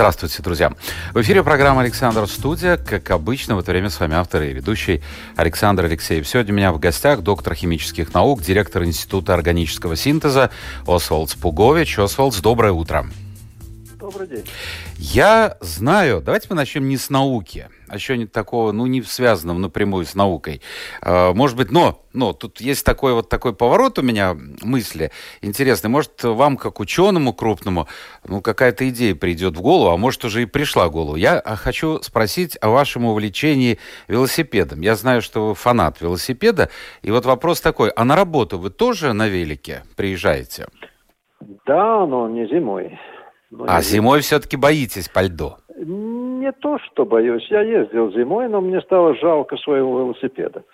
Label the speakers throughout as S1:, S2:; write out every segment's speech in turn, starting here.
S1: Здравствуйте, друзья. В эфире программа «Александр Студия». Как обычно, в это время с вами автор и ведущий Александр Алексеев. Сегодня у меня в гостях доктор химических наук, директор Института органического синтеза Освальд Пугович. Освальд, доброе утро.
S2: Добрый день.
S1: Я знаю, давайте мы начнем не с науки, а что-нибудь такого, ну, не связанного напрямую с наукой. А, может быть, но, но тут есть такой вот такой поворот у меня мысли интересный. Может, вам, как ученому крупному, ну, какая-то идея придет в голову, а может, уже и пришла в голову. Я а, хочу спросить о вашем увлечении велосипедом. Я знаю, что вы фанат велосипеда, и вот вопрос такой, а на работу вы тоже на велике приезжаете?
S2: Да, но не зимой.
S1: Но а зимой все-таки боитесь по льду?
S2: Не то, что боюсь. Я ездил зимой, но мне стало жалко своего велосипеда.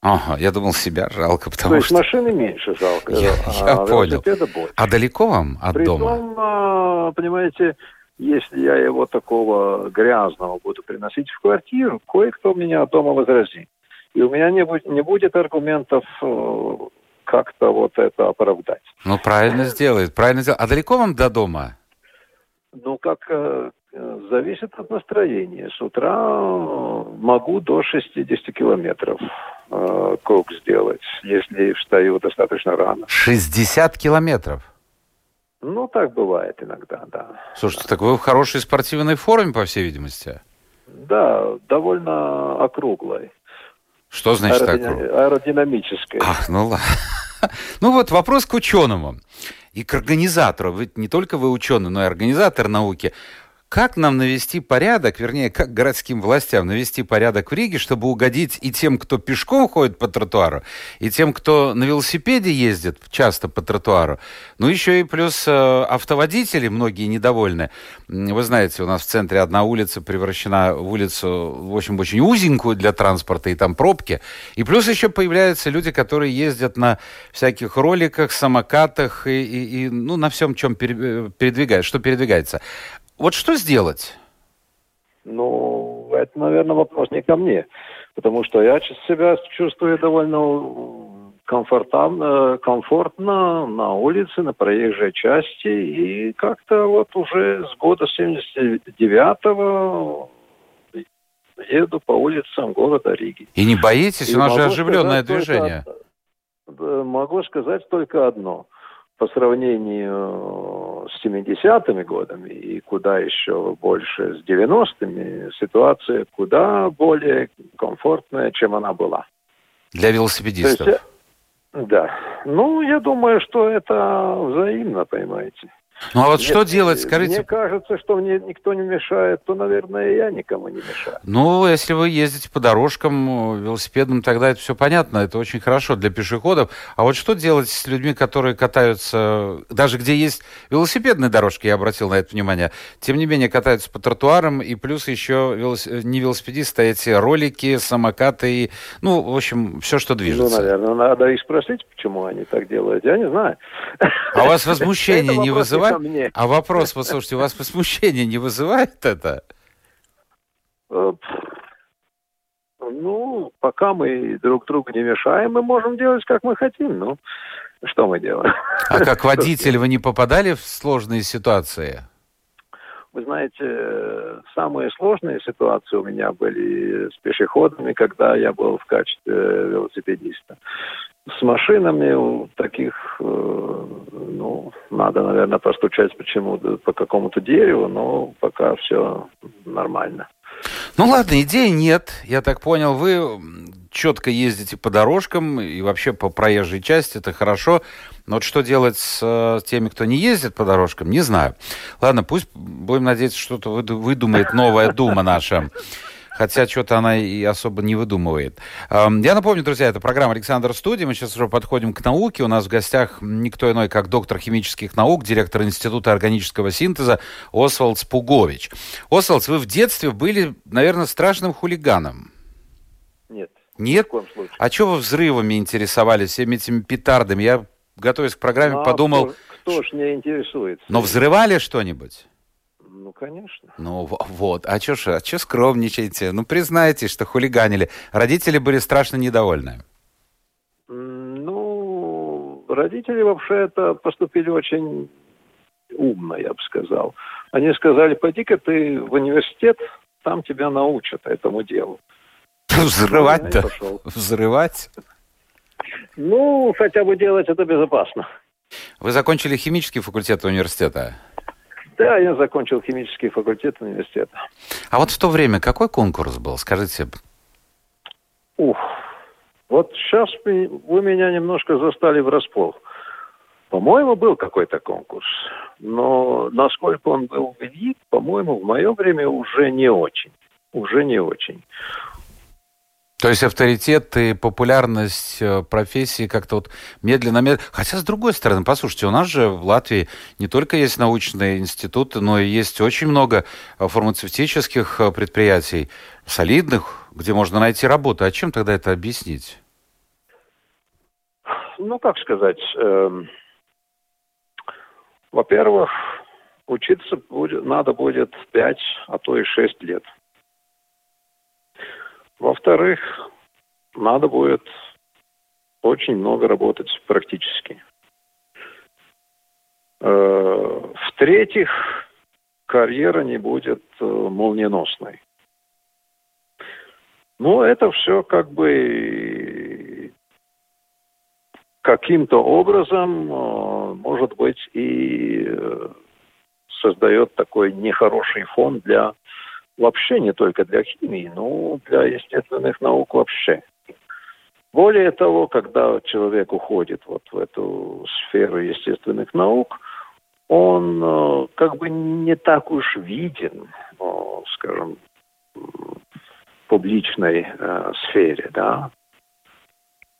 S1: Ага, я думал, себя жалко, потому
S2: То есть
S1: что...
S2: машины меньше жалко,
S1: я,
S2: а
S1: я понял.
S2: больше.
S1: А далеко вам от
S2: Притом,
S1: дома?
S2: а, понимаете, если я его такого грязного буду приносить в квартиру, кое-кто меня от дома возразит. И у меня не будет, не будет аргументов э, как-то вот это оправдать.
S1: Ну, правильно сделает, правильно сделает. А далеко вам до дома?
S2: Ну, как э, зависит от настроения. С утра э, могу до 60 километров э, круг сделать, если встаю достаточно рано.
S1: 60 километров?
S2: Ну, так бывает иногда, да.
S1: Слушайте, так вы в хорошей спортивной форме, по всей видимости?
S2: Да, довольно округлой.
S1: Что значит
S2: Аэродина-
S1: округ?
S2: Аэродинамической.
S1: Ах, ну ладно. Ну вот вопрос к ученому и к организатору. Вы не только вы ученый, но и организатор науки. Как нам навести порядок, вернее, как городским властям навести порядок в Риге, чтобы угодить и тем, кто пешком ходит по тротуару, и тем, кто на велосипеде ездит часто по тротуару. Ну, еще и плюс э, автоводители, многие недовольны. Вы знаете, у нас в центре одна улица превращена в улицу, в общем, очень узенькую для транспорта, и там пробки. И плюс еще появляются люди, которые ездят на всяких роликах, самокатах и, и- и, ну, на всем, чем пере- передвигается, что передвигается. Вот что сделать?
S2: Ну, это, наверное, вопрос не ко мне. Потому что я себя чувствую довольно комфортно, комфортно на улице, на проезжей части. И как-то вот уже с года 79-го еду по улицам города Риги.
S1: И не боитесь?
S2: И
S1: У нас же оживленное
S2: сказать только
S1: движение.
S2: да, Могу сказать только одно. По сравнению с 70-ми годами и куда еще больше с 90-ми, ситуация куда более комфортная, чем она была.
S1: Для
S2: То есть,
S1: велосипедистов.
S2: э, да. Ну, я думаю, что это взаимно, понимаете.
S1: Ну а вот что
S2: Нет,
S1: делать,
S2: Мне
S1: скажите?
S2: кажется, что мне никто не мешает, то, наверное, я никому не мешаю.
S1: Ну, если вы ездите по дорожкам э, велосипедным, тогда это все понятно, это очень хорошо для пешеходов. А вот что делать с людьми, которые катаются, даже где есть велосипедные дорожки, я обратил на это внимание, тем не менее катаются по тротуарам, и плюс еще велос- э, не велосипедисты, а эти ролики, самокаты, и, ну, в общем, все, что
S2: Ну,
S1: движется.
S2: наверное, надо их спросить, почему они так делают. Я не знаю.
S1: А у вас возмущение не
S2: вопрос
S1: вызывает?
S2: мне.
S1: А вопрос, вот слушайте, у вас возмущение не вызывает это?
S2: Э, Ну, пока мы друг другу не мешаем, мы можем делать, как мы хотим. Ну, что мы делаем?
S1: А как водитель вы не попадали в сложные ситуации?
S2: Вы знаете, самые сложные ситуации у меня были с пешеходами, когда я был в качестве велосипедиста. С машинами таких, э, ну, надо, наверное, постучать почему-то по какому-то дереву, но пока все нормально.
S1: Ну ладно, идеи нет. Я так понял, вы четко ездите по дорожкам и вообще по проезжей части, это хорошо. Но вот что делать с э, теми, кто не ездит по дорожкам, не знаю. Ладно, пусть будем надеяться, что-то выду- выдумает новая дума наша. Хотя что-то она и особо не выдумывает. Эм, Я напомню, друзья, это программа «Александр Студия». Мы сейчас уже подходим к науке. У нас в гостях никто иной, как доктор химических наук, директор Института органического синтеза Освальд Спугович. Освальд, вы в детстве были, наверное, страшным хулиганом.
S2: Нет.
S1: Нет? В коем случае. А что вы взрывами интересовались, всеми этими петардами? Я, готовясь к программе, а подумал...
S2: Кто, кто ж не интересуется?
S1: Но взрывали что-нибудь?
S2: Ну, конечно.
S1: Ну, вот. А что ж, а что скромничаете? Ну, признайте, что хулиганили. Родители были страшно недовольны.
S2: Ну, родители вообще это поступили очень умно, я бы сказал. Они сказали, пойди-ка ты в университет, там тебя научат этому делу.
S1: Взрывать-то? Взрывать?
S2: Ну, хотя бы делать это безопасно.
S1: Вы закончили химический факультет университета?
S2: Да, я закончил химический факультет университета.
S1: А вот в то время какой конкурс был, скажите?
S2: Ух, вот сейчас вы меня немножко застали врасплох. По-моему, был какой-то конкурс, но насколько он был велик, по-моему, в мое время уже не очень. Уже не очень.
S1: То есть авторитет и популярность э, профессии как-то вот медленно-медленно... Хотя, с другой стороны, послушайте, у нас же в Латвии не только есть научные институты, но и есть очень много э, фармацевтических э, предприятий, солидных, где можно найти работу. А чем тогда это объяснить?
S2: Ну, как сказать... Э, во-первых, учиться будет, надо будет 5, а то и 6 лет – во-вторых, надо будет очень много работать практически. Э, в-третьих, карьера не будет э, молниеносной. Но это все как бы каким-то образом, э, может быть, и создает такой нехороший фон для вообще не только для химии, но для естественных наук вообще. Более того, когда человек уходит вот в эту сферу естественных наук, он э, как бы не так уж виден, скажем, в публичной э, сфере, да.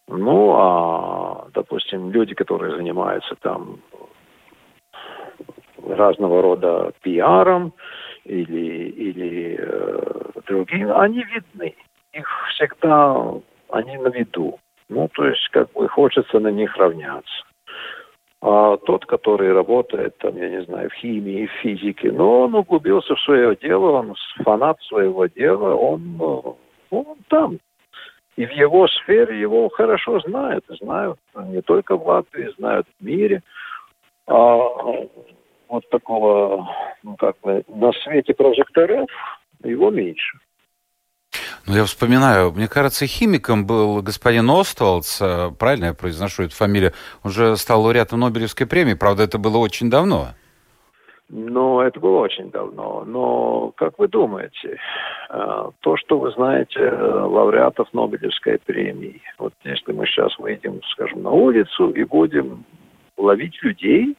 S2: Ну, а, допустим, люди, которые занимаются там разного рода пиаром, или, или э, другие, они видны. Их всегда, они на виду. Ну, то есть, как бы хочется на них равняться. А тот, который работает, там, я не знаю, в химии, в физике, но он углубился в свое дело, он фанат своего дела, он, э, он там. И в его сфере его хорошо знают. Знают не только в Латвии, знают в мире. А вот такого, ну как бы, на свете прожекторов, его меньше.
S1: Ну, я вспоминаю, мне кажется, химиком был господин Оствалдс, э, правильно я произношу эту фамилию, он же стал лауреатом Нобелевской премии, правда, это было очень давно.
S2: Ну, это было очень давно. Но, как вы думаете, э, то, что вы знаете э, лауреатов Нобелевской премии, вот если мы сейчас выйдем, скажем, на улицу и будем ловить людей,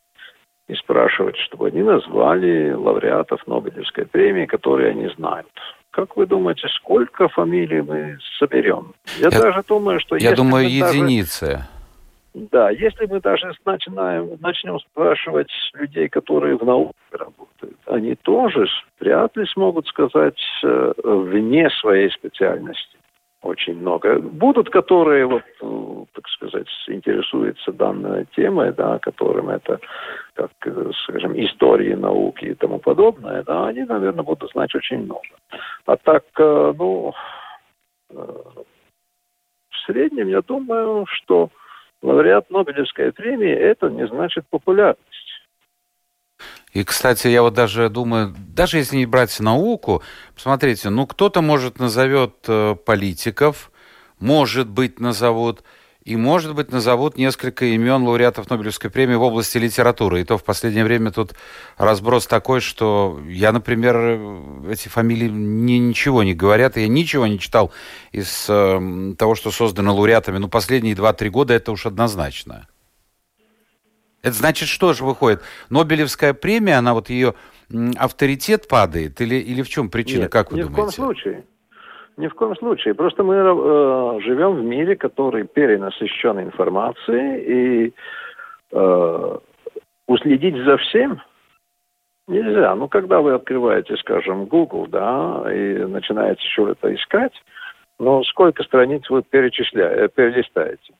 S2: и спрашивать, чтобы они назвали лауреатов Нобелевской премии, которые они знают. Как вы думаете, сколько фамилий мы соберем?
S1: Я, я даже думаю, что... Я думаю, единицы. Даже,
S2: да, если мы даже начинаем, начнем спрашивать людей, которые в науке работают, они тоже вряд ли смогут сказать э, вне своей специальности очень много. Будут, которые, вот, э, так сказать, интересуются данной темой, да, которым это, как, э, скажем, истории науки и тому подобное, да, они, наверное, будут знать очень много. А так, э, ну, в среднем, я думаю, что лауреат Нобелевской премии это не значит популярность.
S1: И, кстати, я вот даже думаю, даже если не брать науку, посмотрите, ну кто-то может назовет э, политиков, может быть назовут, и может быть назовут несколько имен лауреатов Нобелевской премии в области литературы. И то в последнее время тут разброс такой, что я, например, эти фамилии мне ничего не говорят, я ничего не читал из э, того, что создано лауреатами. Ну, последние 2-3 года это уж однозначно. Это значит, что же выходит? Нобелевская премия, она вот ее авторитет падает? Или, или в чем причина,
S2: Нет,
S1: как вы
S2: ни
S1: думаете?
S2: в коем случае. Ни в коем случае. Просто мы э, живем в мире, который перенасыщен информацией, и э, уследить за всем нельзя. Ну, когда вы открываете, скажем, Google, да, и начинаете что-то искать, Ну, сколько страниц вы перечисляете, перелистаете?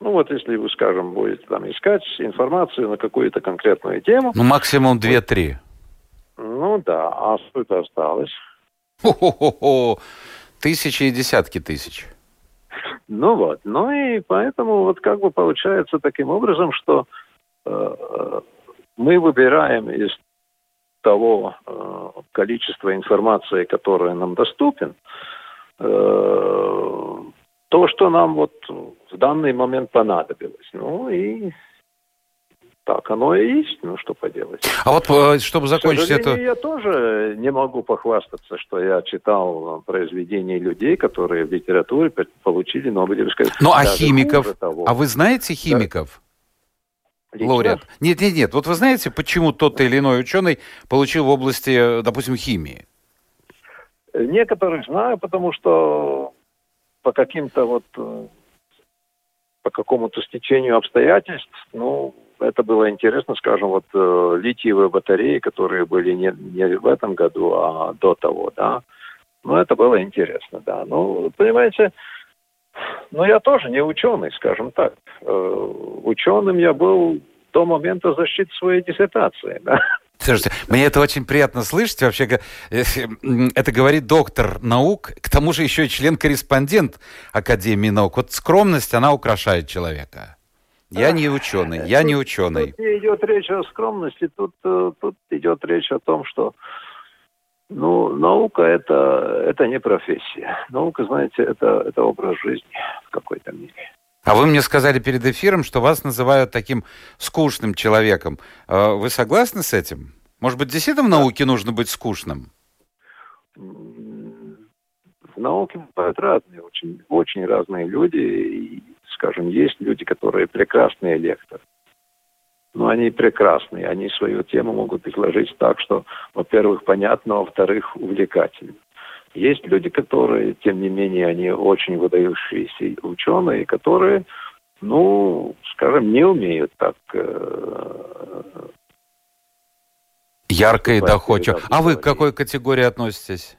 S2: Ну вот если вы, скажем, будете там искать информацию на какую-то конкретную тему.
S1: Ну максимум 2-3.
S2: Ну да, а сколько осталось?
S1: Хо-хо-хо. Тысячи и десятки тысяч.
S2: Ну вот, ну и поэтому вот как бы получается таким образом, что э, э мы выбираем из того э, количества информации, которое нам доступен, э, то, что нам вот в данный момент понадобилось. Ну и так оно и есть, ну что поделать.
S1: А вот э, чтобы закончить это...
S2: Я тоже не могу похвастаться, что я читал произведения людей, которые в литературе получили Нобелевское...
S1: Ну а химиков? А вы знаете химиков? Да. Лауреат. Нет, нет, нет. Вот вы знаете, почему тот или иной ученый получил в области, допустим, химии?
S2: Некоторых знаю, потому что по каким-то вот э, по какому-то стечению обстоятельств, ну, это было интересно, скажем, вот э, литиевые батареи, которые были не, не в этом году, а до того, да. Ну, это было интересно, да. Ну, понимаете, ну, я тоже не ученый, скажем так. Э, ученым я был до момента защиты своей диссертации, да.
S1: Слушайте, мне это очень приятно слышать. Вообще, это говорит доктор наук, к тому же еще и член-корреспондент Академии наук. Вот скромность, она украшает человека. Я не ученый, я не ученый.
S2: Тут не идет речь о скромности, тут, э, тут идет речь о том, что ну, наука это, это не профессия. Наука, знаете, это, это образ жизни в какой-то мере.
S1: А вы мне сказали перед эфиром, что вас называют таким скучным человеком. А вы согласны с этим? Может быть, действительно в науке нужно быть скучным?
S2: В науке бывают разные, очень, очень разные люди. И, скажем, есть люди, которые прекрасные лекторы. Но они прекрасные, они свою тему могут изложить так, что, во-первых, понятно, а во-вторых, увлекательно. Есть люди, которые, тем не менее, они очень выдающиеся ученые, которые, ну, скажем, не умеют так э,
S1: Ярко и доходчиво. А вы к какой категории относитесь?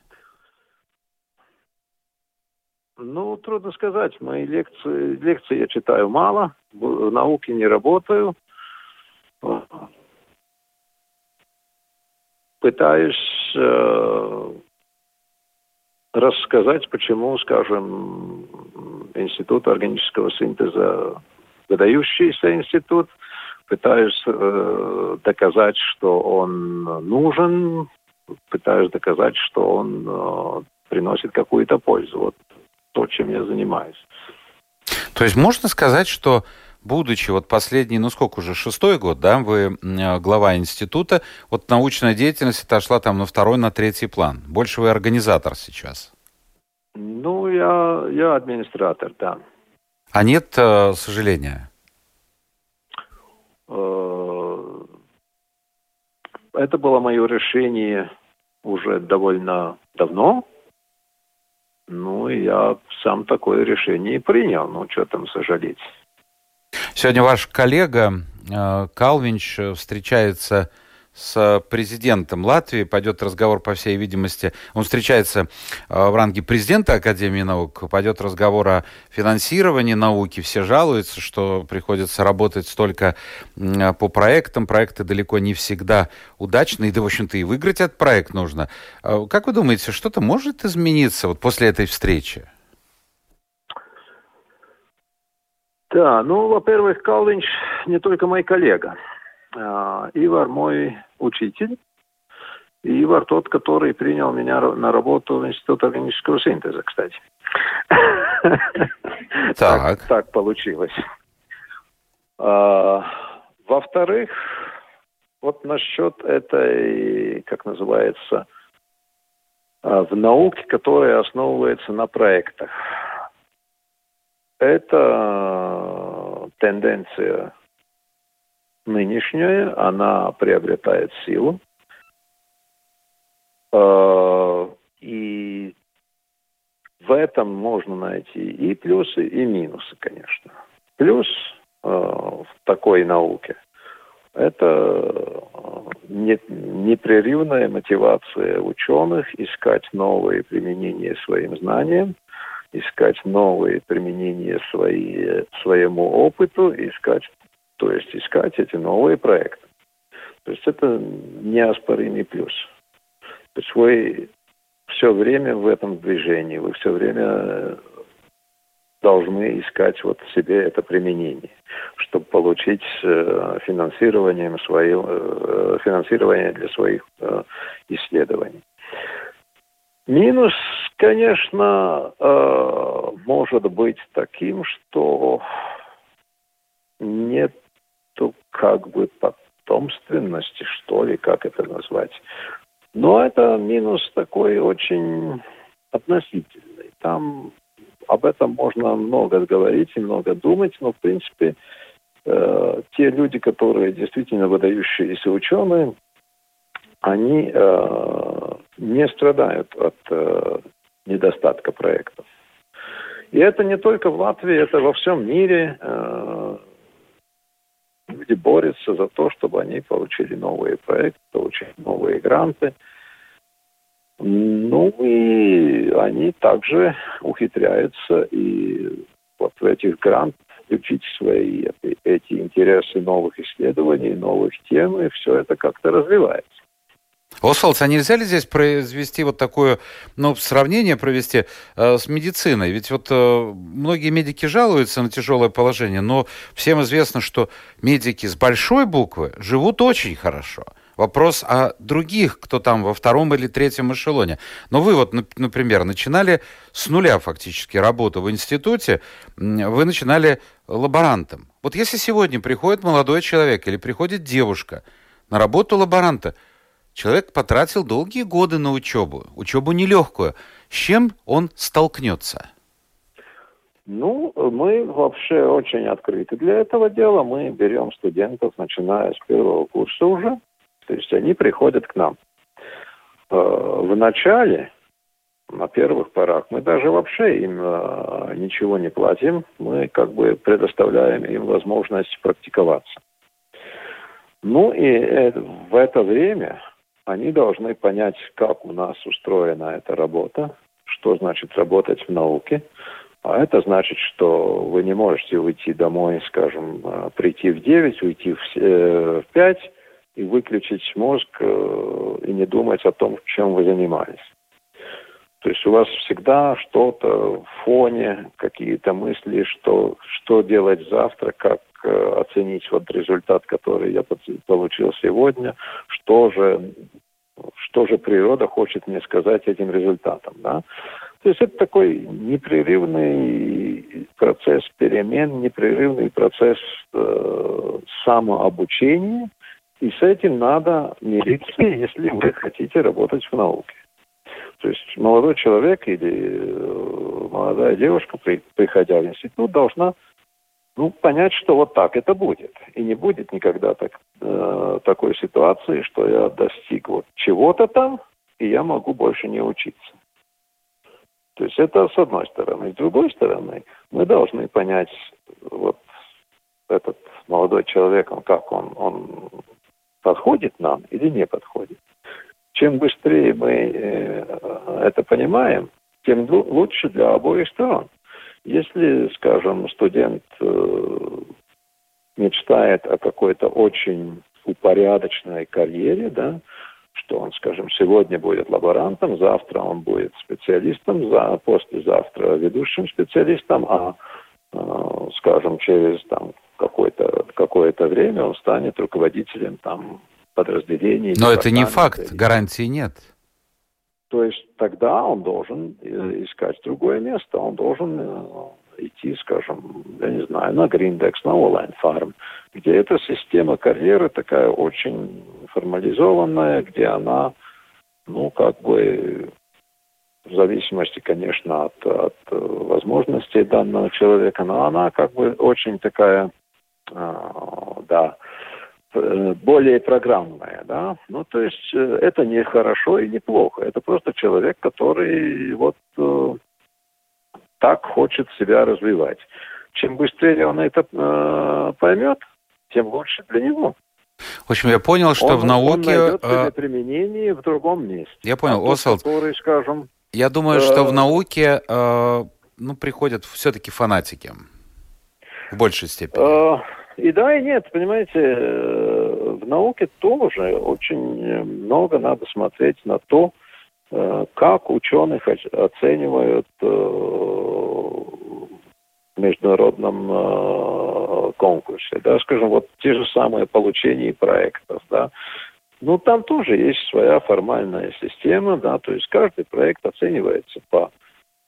S2: Ну, трудно сказать. Мои лекции, лекции я читаю мало, в науке не работаю. Пытаюсь э, рассказать, почему, скажем, Институт органического синтеза выдающийся институт. Пытаюсь э, доказать, что он нужен, пытаюсь доказать, что он э, приносит какую-то пользу. Вот то, чем я занимаюсь.
S1: То есть можно сказать, что будучи вот последний, ну сколько уже, шестой год, да, вы э, глава института, вот научная деятельность отошла там на второй, на третий план. Больше вы организатор сейчас.
S2: Ну, я, я администратор, да.
S1: А нет э, сожаления?
S2: Э, это было мое решение уже довольно давно. Ну, я сам такое решение и принял. Ну, что там сожалеть.
S1: Сегодня ваш коллега э, Калвинч встречается с президентом Латвии. Пойдет разговор, по всей видимости. Он встречается э, в ранге президента Академии наук. Пойдет разговор о финансировании науки. Все жалуются, что приходится работать столько по проектам. Проекты далеко не всегда удачные. Да, в общем-то, и выиграть этот проект нужно. Э, как вы думаете, что-то может измениться вот после этой встречи?
S2: Да, ну, во-первых, Калвинч не только мой коллега. А, Ивар мой учитель, и Ивар тот, который принял меня на работу в Институт органического синтеза, кстати. Так. Так получилось. А, во-вторых, вот насчет этой, как называется, а, в науке, которая основывается на проектах. Это тенденция нынешняя, она приобретает силу. Э, и в этом можно найти и плюсы, и минусы, конечно. Плюс э, в такой науке – это э, непрерывная мотивация ученых искать новые применения своим знаниям – искать новые применения свои, своему опыту, искать, то есть искать эти новые проекты. То есть это неоспоримый плюс. То есть вы все время в этом движении, вы все время должны искать вот себе это применение, чтобы получить э, финансирование, свое, э, финансирование для своих э, исследований. Минус, конечно, э, может быть таким, что нету как бы потомственности, что ли, как это назвать. Но это минус такой очень относительный. Там об этом можно много говорить и много думать, но, в принципе, э, те люди, которые действительно выдающиеся ученые, они э, не страдают от э, недостатка проектов. И это не только в Латвии, это во всем мире. Э, люди борются за то, чтобы они получили новые проекты, получили новые гранты. Ну и они также ухитряются и вот в этих грантах включить свои эти интересы новых исследований, новых тем, и все это как-то развивается.
S1: Освалдс, а нельзя ли здесь произвести вот такое, ну, сравнение провести э, с медициной? Ведь вот э, многие медики жалуются на тяжелое положение, но всем известно, что медики с большой буквы живут очень хорошо. Вопрос о других, кто там во втором или третьем эшелоне. Но вы вот, например, начинали с нуля фактически работу в институте, вы начинали лаборантом. Вот если сегодня приходит молодой человек или приходит девушка на работу лаборанта – Человек потратил долгие годы на учебу, учебу нелегкую. С чем он столкнется?
S2: Ну, мы вообще очень открыты для этого дела. Мы берем студентов, начиная с первого курса уже. То есть они приходят к нам. Э, в начале, на первых порах, мы даже вообще им э, ничего не платим. Мы как бы предоставляем им возможность практиковаться. Ну и э, в это время они должны понять, как у нас устроена эта работа, что значит работать в науке. А это значит, что вы не можете уйти домой, скажем, э, прийти в 9, уйти в 5 э, и выключить мозг э, и не думать о том, чем вы занимались. То есть у вас всегда что-то в фоне, какие-то мысли, что, что делать завтра, как оценить вот результат, который я получил сегодня, что же что же природа хочет мне сказать этим результатом. Да? То есть это такой непрерывный процесс перемен, непрерывный процесс э, самообучения, и с этим надо мириться, если вы хотите работать в науке. То есть молодой человек или э, молодая девушка, при, приходя в институт, должна ну, понять, что вот так это будет. И не будет никогда так, э, такой ситуации, что я достиг вот чего-то там, и я могу больше не учиться. То есть это с одной стороны. С другой стороны, мы должны понять, вот этот молодой человек, он как он, он подходит нам или не подходит. Чем быстрее мы э, это понимаем, тем лучше для обоих сторон. Если, скажем, студент э, мечтает о какой-то очень упорядоченной карьере, да, что он, скажем, сегодня будет лаборантом, завтра он будет специалистом, за, послезавтра ведущим специалистом, а, э, скажем, через там какое-то какое время он станет руководителем там подразделений.
S1: Но это не факт, гарантии нет.
S2: То есть тогда он должен э, искать другое место, он должен э, идти, скажем, я не знаю, на Grindex, на Online Farm, где эта система карьеры такая очень формализованная, где она, ну, как бы в зависимости, конечно, от, от э, возможностей данного человека, но она как бы очень такая, да, Э, более программная, да. Ну, то есть э, это не хорошо и не плохо. Это просто человек, который вот э, так хочет себя развивать. Чем быстрее он это э, поймет, тем лучше для него.
S1: В общем, я понял, что
S2: он,
S1: в науке...
S2: Он найдет себе применение в другом месте.
S1: Я понял,
S2: а
S1: Освальд.
S2: Который, скажем...
S1: Я думаю, э... что в науке э, ну, приходят все-таки фанатики в большей степени? А,
S2: и да, и нет. Понимаете, э, в науке тоже очень много надо смотреть на то, э, как ученых оценивают э, в международном конкурсе. Да, скажем, вот те же самые получения проектов, да, ну, там тоже есть своя формальная система, да, то есть каждый проект оценивается по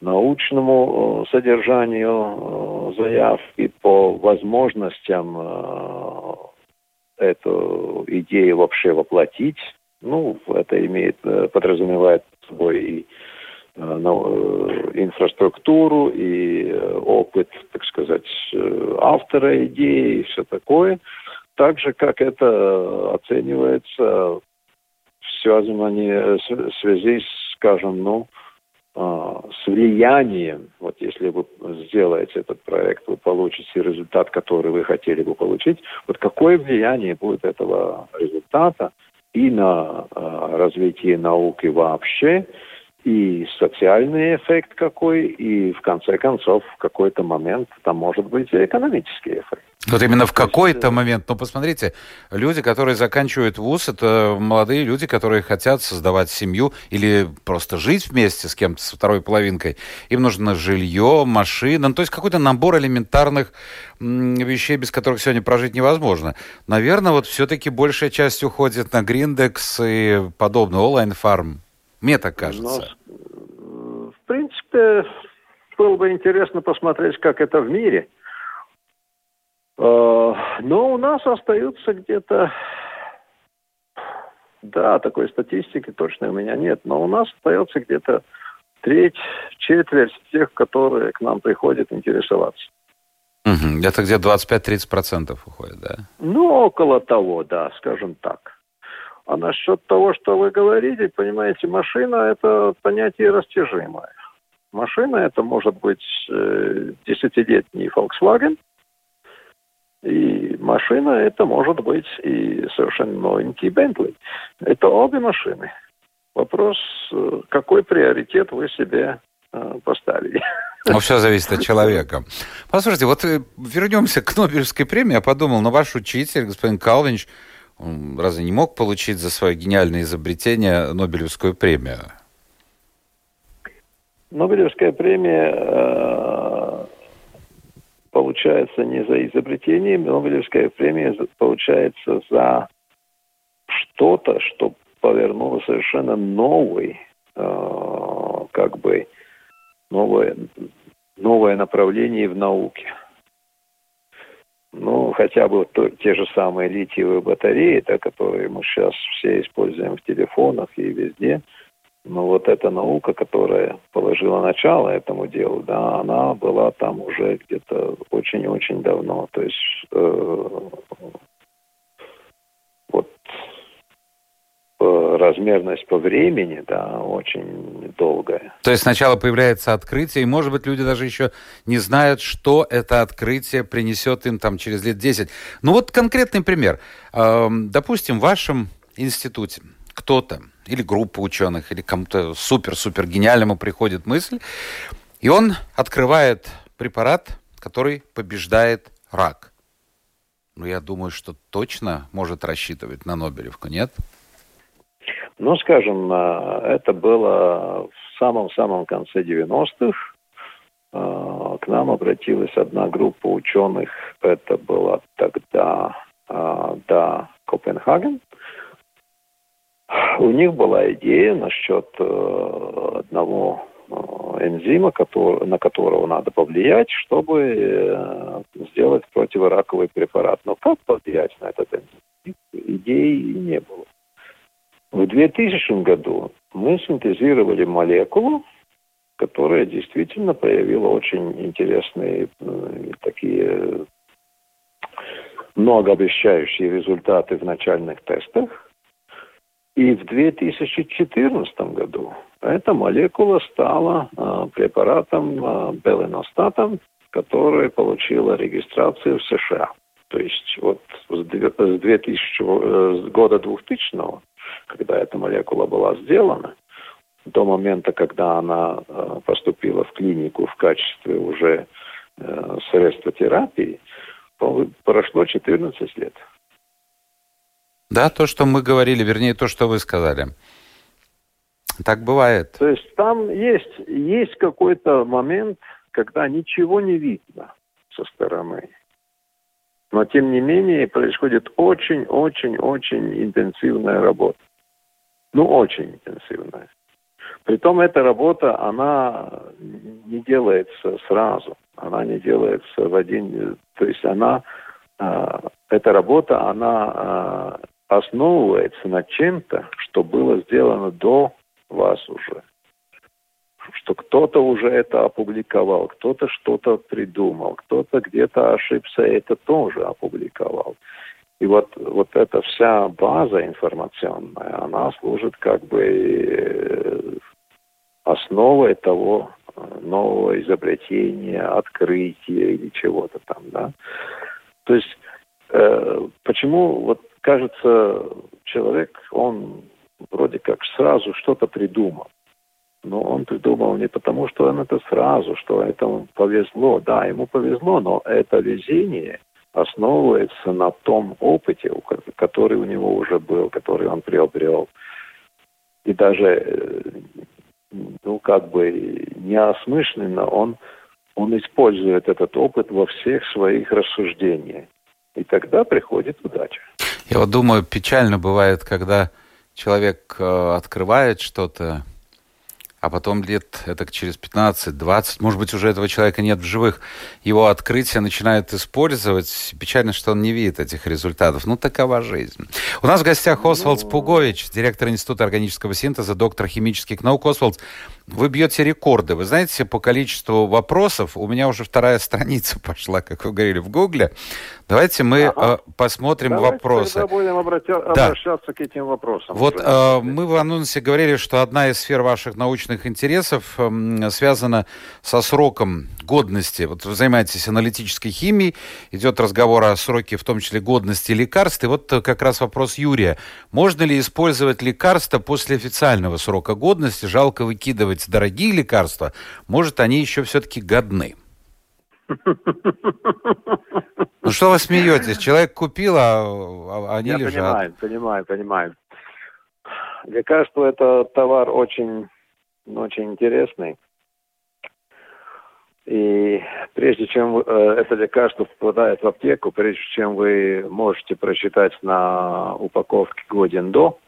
S2: научному содержанию заявки, по возможностям эту идею вообще воплотить. Ну, это имеет, подразумевает собой и инфраструктуру, и опыт, так сказать, автора идеи, и все такое. Так же, как это оценивается в связании, в связи скажем, ну, с влиянием, вот если вы сделаете этот проект, вы получите результат, который вы хотели бы получить, вот какое влияние будет этого результата и на э, развитие науки вообще, и социальный эффект какой, и в конце концов в какой-то момент там может быть и экономический эффект.
S1: Вот именно в какой-то момент, ну посмотрите, люди, которые заканчивают вуз, это молодые люди, которые хотят создавать семью или просто жить вместе с кем-то, с второй половинкой. Им нужно жилье, машина, ну, то есть какой-то набор элементарных вещей, без которых сегодня прожить невозможно. Наверное, вот все-таки большая часть уходит на Гриндекс и подобное, онлайн-фарм. Мне так кажется.
S2: Но, в принципе, было бы интересно посмотреть, как это в мире. А, но у нас остаются где-то... Да, такой статистики точно у меня нет, но у нас остается где-то треть, четверть тех, которые к нам приходят интересоваться.
S1: Угу. Это где 25-30% уходит, да?
S2: Ну, около того, да, скажем так. А насчет того, что вы говорите, понимаете, машина – это понятие растяжимое. Машина – это может быть э, десятилетний Volkswagen, и машина – это может быть и совершенно новенький Bentley. Это обе машины. Вопрос, э, какой приоритет вы себе э, поставили.
S1: Ну, все зависит от человека. Послушайте, вот вернемся к Нобелевской премии. Я подумал, ну, ваш учитель, господин Калвинч, разве не мог получить за свое гениальное изобретение Нобелевскую премию?
S2: Нобелевская премия э, получается не за изобретение, Нобелевская премия получается за что-то, что повернуло совершенно новый, э, как бы, новое, новое направление в науке ну, хотя бы то, те же самые литиевые батареи, да, которые мы сейчас все используем в телефонах и везде, но вот эта наука, которая положила начало этому делу, да, она была там уже где-то очень-очень давно. То есть э, вот размерность по времени, да, очень долгая.
S1: То есть сначала появляется открытие, и, может быть, люди даже еще не знают, что это открытие принесет им там через лет 10. Ну вот конкретный пример. Эм, допустим, в вашем институте кто-то или группа ученых, или кому-то супер-супер гениальному приходит мысль, и он открывает препарат, который побеждает рак. Ну, я думаю, что точно может рассчитывать на Нобелевку, нет?
S2: Ну, скажем, э, это было в самом-самом конце 90-х. Э, к нам обратилась одна группа ученых, это было тогда э, да, Копенгаген. У них была идея насчет одного энзима, который, на которого надо повлиять, чтобы сделать противораковый препарат. Но как повлиять на этот энзим? Идеи не было. В 2000 году мы синтезировали молекулу, которая действительно проявила очень интересные э, такие многообещающие результаты в начальных тестах. И в 2014 году эта молекула стала э, препаратом э, белиностатом, который получила регистрацию в США. То есть вот с 2000, с года 2000 когда эта молекула была сделана, до момента, когда она э, поступила в клинику в качестве уже э, средства терапии, прошло 14 лет.
S1: Да, то, что мы говорили, вернее, то, что вы сказали. Так бывает.
S2: То есть там есть, есть какой-то момент, когда ничего не видно со стороны. Но, тем не менее, происходит очень-очень-очень интенсивная работа. Ну, очень интенсивная. Притом эта работа, она не делается сразу. Она не делается в один... То есть она... Э, эта работа, она э, основывается на чем-то, что было сделано до вас уже что кто-то уже это опубликовал, кто-то что-то придумал, кто-то где-то ошибся, это тоже опубликовал. И вот, вот эта вся база информационная, она служит как бы э, основой того э, нового изобретения, открытия или чего-то там, да. То есть э, почему вот кажется человек, он вроде как сразу что-то придумал. Но он придумал не потому, что он это сразу, что этому повезло. Да, ему повезло, но это везение основывается на том опыте, который у него уже был, который он приобрел. И даже, э, ну, как бы неосмысленно он, он использует этот опыт во всех своих рассуждениях. И тогда приходит удача.
S1: Я вот думаю, печально бывает, когда человек э, открывает что-то, а потом лет это через 15-20, может быть, уже этого человека нет в живых, его открытие начинает использовать. Печально, что он не видит этих результатов. Ну, такова жизнь. У нас в гостях Освальд ну... Пугович, директор Института органического синтеза, доктор химических наук. Освальд, вы бьете рекорды. Вы знаете, по количеству вопросов, у меня уже вторая страница пошла, как вы говорили, в Гугле. Давайте мы ага. э, посмотрим Давайте вопросы.
S2: будем обратя... да. обращаться к этим вопросам.
S1: Вот э, мы в анонсе говорили, что одна из сфер ваших научных интересов э, связана со сроком годности. Вот вы занимаетесь аналитической химией, идет разговор о сроке, в том числе годности лекарств. И вот как раз вопрос Юрия. Можно ли использовать лекарства после официального срока годности? Жалко выкидывать дорогие лекарства. Может, они еще все-таки годны? Ну что вы смеетесь? Человек купил, а, а они
S2: Я
S1: лежат.
S2: понимаю, понимаю, понимаю. Лекарство – это товар очень, очень интересный. И прежде чем э, это лекарство попадает в аптеку, прежде чем вы можете прочитать на упаковке годен до,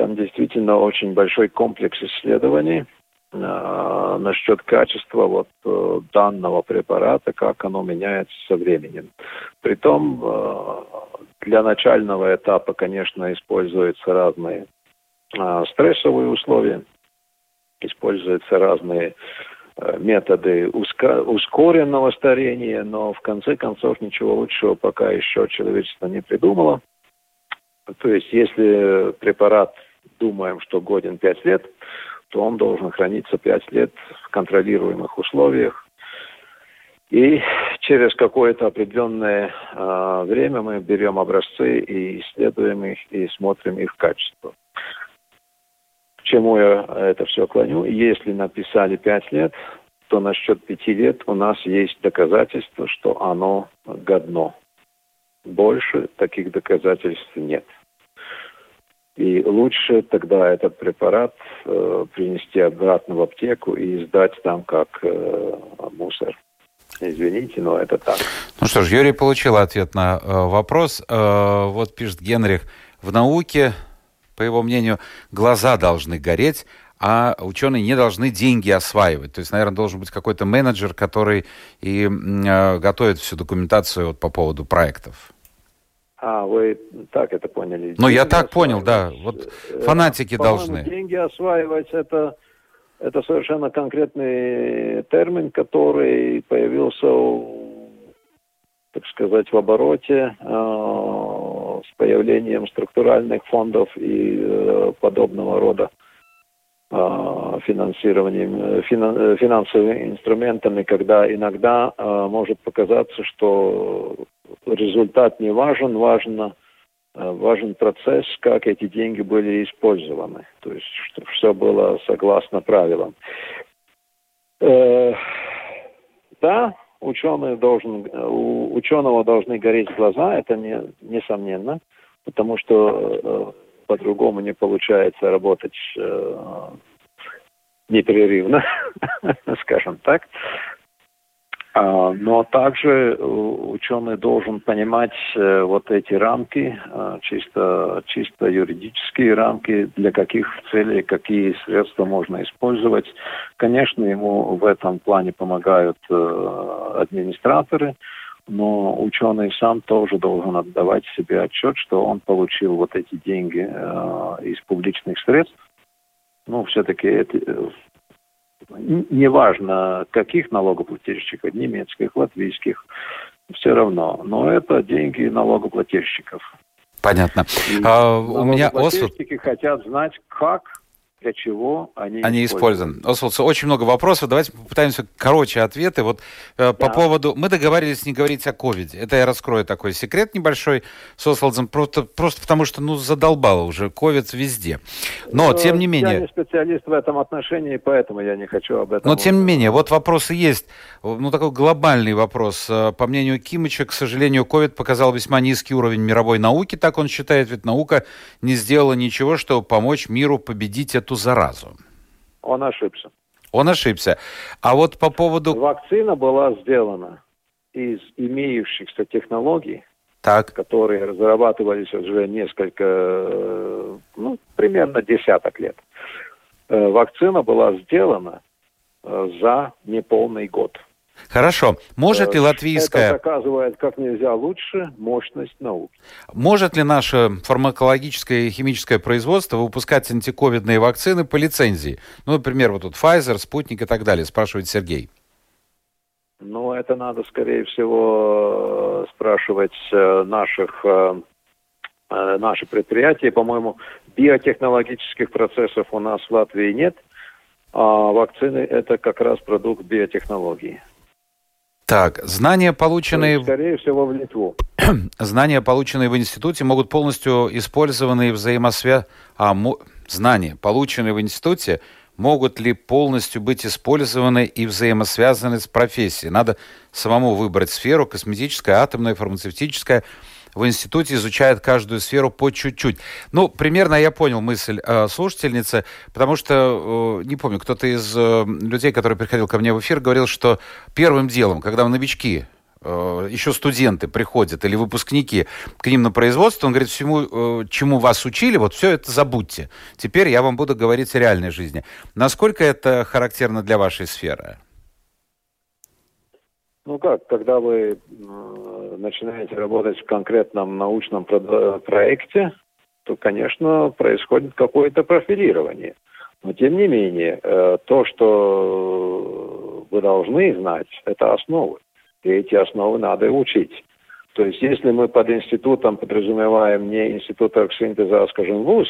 S2: там действительно очень большой комплекс исследований – э, насчет качества вот э, данного препарата, как оно меняется со временем. Притом э, для начального этапа, конечно, используются разные э, стрессовые условия, используются разные э, методы ускоренного старения, но в конце концов ничего лучшего пока еще человечество не придумало. То есть если препарат думаем, что годен 5 лет, то он должен храниться 5 лет в контролируемых условиях. И через какое-то определенное э, время мы берем образцы и исследуем их, и смотрим их качество. К чему я это все клоню? Если написали 5 лет, то насчет 5 лет у нас есть доказательства, что оно годно. Больше таких доказательств нет. И лучше тогда этот препарат э, принести обратно в аптеку и сдать там как э, мусор. Извините, но это так.
S1: Ну что ж, Юрий получил ответ на э, вопрос. Э, вот пишет Генрих, в науке, по его мнению, глаза должны гореть, а ученые не должны деньги осваивать. То есть, наверное, должен быть какой-то менеджер, который и э, готовит всю документацию вот, по поводу проектов.
S2: А, вы так это поняли.
S1: Ну, я так понял, да. Вот э, фанатики должны.
S2: Деньги осваивать это, это совершенно конкретный термин, который появился, так сказать, в обороте э, с появлением структуральных фондов и э, подобного рода э, финансированием, финан, финансовыми инструментами, когда иногда э, может показаться, что результат не важен, важно важен процесс, как эти деньги были использованы. То есть, чтобы все было согласно правилам. Э, да, ученый должен, у ученого должны гореть глаза, это не, несомненно, потому что э, по-другому не получается работать э, непрерывно, скажем так. А, но также э, ученый должен понимать э, вот эти рамки, э, чисто, чисто юридические рамки, для каких целей, какие средства можно использовать. Конечно, ему в этом плане помогают администраторы, но ученый сам тоже должен отдавать себе отчет, что он получил вот эти деньги из публичных средств. Ну, все-таки это, неважно каких налогоплательщиков, немецких, латвийских, все равно. Но это деньги налогоплательщиков.
S1: Понятно.
S2: И а, у меня Освальд... хотят знать, как для чего они,
S1: они использованы. Освальд, очень много вопросов. Давайте попытаемся короче ответы. Вот э, по поводу... Мы договорились не говорить о ковиде. Это я раскрою такой секрет небольшой с Освальдом, просто, просто потому что, ну, задолбало уже ковид везде. Но, э, тем не менее... Я
S2: не специалист в этом отношении, поэтому я не хочу об этом...
S1: Но, тем не менее, вот вопросы есть. Ну, такой глобальный вопрос. Э, по мнению Кимыча, к сожалению, ковид показал весьма низкий уровень мировой науки, так он считает, ведь наука не сделала ничего, чтобы помочь миру победить эту эту заразу?
S2: Он ошибся.
S1: Он ошибся. А вот по поводу...
S2: Вакцина была сделана из имеющихся технологий, так. которые разрабатывались уже несколько, ну, примерно десяток лет. Э, вакцина была сделана э, за неполный год.
S1: Хорошо. Может ли латвийская...
S2: Это доказывает как нельзя лучше мощность науки.
S1: Может ли наше фармакологическое и химическое производство выпускать антиковидные вакцины по лицензии? Ну, например, вот тут Pfizer, Спутник и так далее, спрашивает Сергей.
S2: Ну, это надо, скорее всего, спрашивать э, наших э, э, наши предприятия. По-моему, биотехнологических процессов у нас в Латвии нет, а вакцины – это как раз продукт биотехнологии.
S1: Так, знания, полученные...
S2: Скорее всего, в Литву.
S1: знания, полученные в институте, могут полностью использованы взаимосвя... А, мо... знания, полученные в институте, могут ли полностью быть использованы и взаимосвязаны с профессией? Надо самому выбрать сферу, косметическая, атомная, фармацевтическая – в институте изучают каждую сферу по чуть-чуть. Ну, примерно я понял мысль э, слушательницы, потому что, э, не помню, кто-то из э, людей, который приходил ко мне в эфир, говорил, что первым делом, когда новички э, еще студенты приходят или выпускники к ним на производство, он говорит, всему, э, чему вас учили, вот все это забудьте. Теперь я вам буду говорить о реальной жизни. Насколько это характерно для вашей сферы?
S2: Ну как, когда вы начинаете работать в конкретном научном проекте, то, конечно, происходит какое-то профилирование. Но, тем не менее, э, то, что вы должны знать, это основы. И эти основы надо учить. То есть, если мы под институтом подразумеваем не институт синтеза, а, скажем, ВУЗ,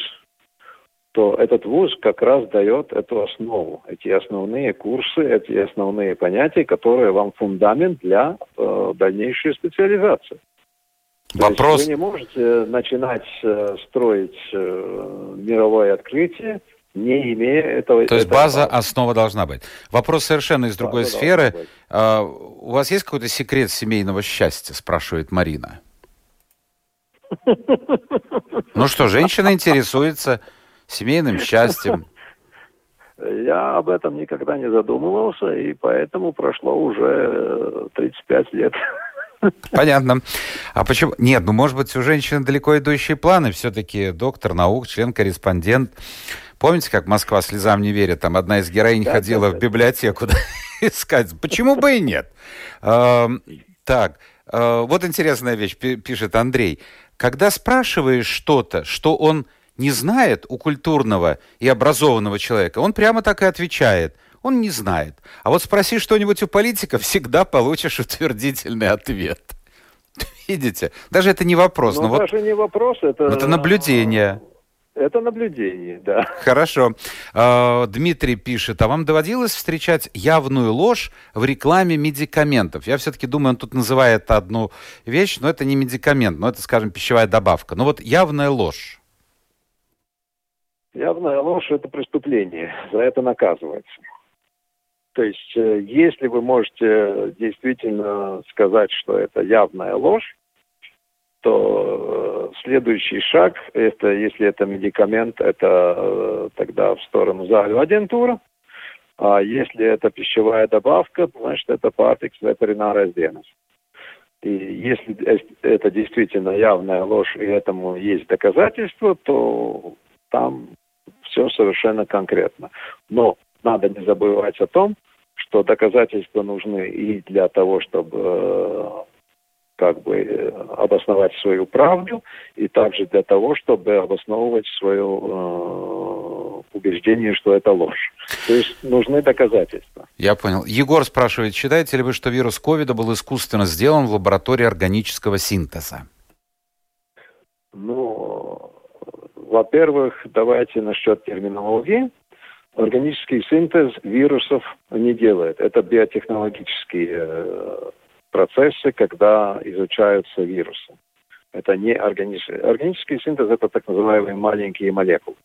S2: то этот вуз как раз дает эту основу, эти основные курсы, эти основные понятия, которые вам фундамент для э, дальнейшей специализации.
S1: Вопрос...
S2: вы не можете начинать э, строить э, мировое открытие, не имея этого.
S1: То есть база, базы. основа должна быть. Вопрос совершенно из другой база сферы. А, у вас есть какой-то секрет семейного счастья, спрашивает Марина. Ну что, женщина интересуется семейным счастьем?
S2: Я об этом никогда не задумывался, и поэтому прошло уже 35 э, лет.
S1: Понятно. А почему? Нет, ну, может быть, у женщины далеко идущие планы. Все-таки доктор наук, член-корреспондент. Помните, как Москва слезам не верит? Там одна из героинь да, ходила да, в библиотеку да, искать. Почему бы и нет? Так, э, вот интересная вещь, пишет Андрей. Когда спрашиваешь что-то, что он не знает у культурного и образованного человека, он прямо так и отвечает. Он не знает. А вот спроси что-нибудь у политика, всегда получишь утвердительный ответ. Видите? Даже это не вопрос.
S2: Ну, но даже
S1: вот,
S2: не вопрос, это...
S1: Это наблюдение.
S2: Это наблюдение, да.
S1: Хорошо. А, Дмитрий пишет, а вам доводилось встречать явную ложь в рекламе медикаментов? Я все-таки думаю, он тут называет одну вещь, но это не медикамент, но это, скажем, пищевая добавка. Но вот явная ложь.
S2: Явная ложь – это преступление, за это наказывается. То есть, э, если вы можете действительно сказать, что это явная ложь, то э, следующий шаг, это, если это медикамент, это э, тогда в сторону залю агентура. А если это пищевая добавка, значит, это партикс ветеринарная dienas. И если это действительно явная ложь, и этому есть доказательства, то там все совершенно конкретно. Но надо не забывать о том, что доказательства нужны и для того, чтобы э, как бы э, обосновать свою правду, и также для того, чтобы обосновывать свое э, убеждение, что это ложь. То есть нужны доказательства.
S1: Я понял. Егор спрашивает, считаете ли вы, что вирус ковида был искусственно сделан в лаборатории органического синтеза?
S2: Ну, во-первых, давайте насчет терминологии. Органический синтез вирусов не делает. Это биотехнологические э, процессы, когда изучаются вирусы. Это не органический. Органический синтез – это так называемые маленькие молекулы.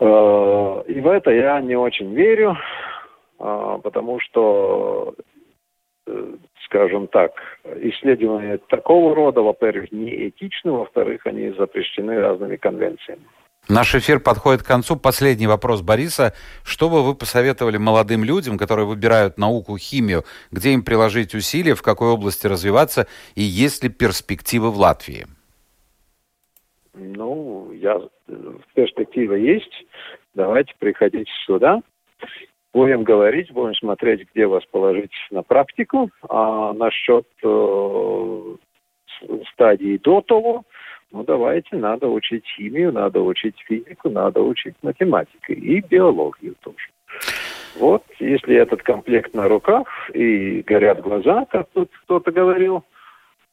S2: Э, и в это я не очень верю, э, потому что, скажем так, исследования такого рода, во-первых, не этичны, во-вторых, они запрещены разными конвенциями.
S1: Наш эфир подходит к концу. Последний вопрос Бориса. Что бы вы посоветовали молодым людям, которые выбирают науку, химию, где им приложить усилия, в какой области развиваться и есть ли перспективы в Латвии?
S2: Ну, я, перспектива есть. Давайте приходите сюда. Будем говорить, будем смотреть, где вас положить на практику. А насчет э, стадии до того, ну давайте, надо учить химию, надо учить физику, надо учить математику и биологию тоже. Вот, если этот комплект на руках и горят глаза, как тут кто-то говорил,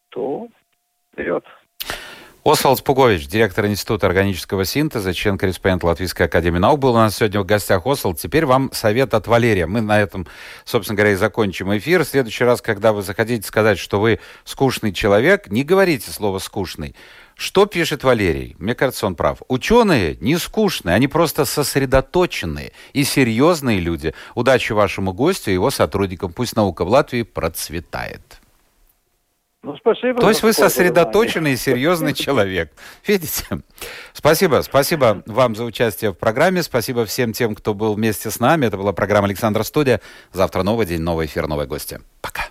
S2: то вперед.
S1: Освальд Пугович, директор Института органического синтеза, член-корреспондент Латвийской академии наук, был у нас сегодня в гостях. Освальд, теперь вам совет от Валерия. Мы на этом, собственно говоря, и закончим эфир. В следующий раз, когда вы захотите сказать, что вы скучный человек, не говорите слово «скучный». Что пишет Валерий? Мне кажется, он прав. Ученые не скучные, они просто сосредоточенные и серьезные люди. Удачи вашему гостю и его сотрудникам. Пусть наука в Латвии процветает.
S2: Ну, спасибо.
S1: То есть вы сосредоточенный и серьезный человек. Видите? Спасибо. Спасибо вам за участие в программе. Спасибо всем тем, кто был вместе с нами. Это была программа «Александра Студия». Завтра новый день, новый эфир, новые гости. Пока.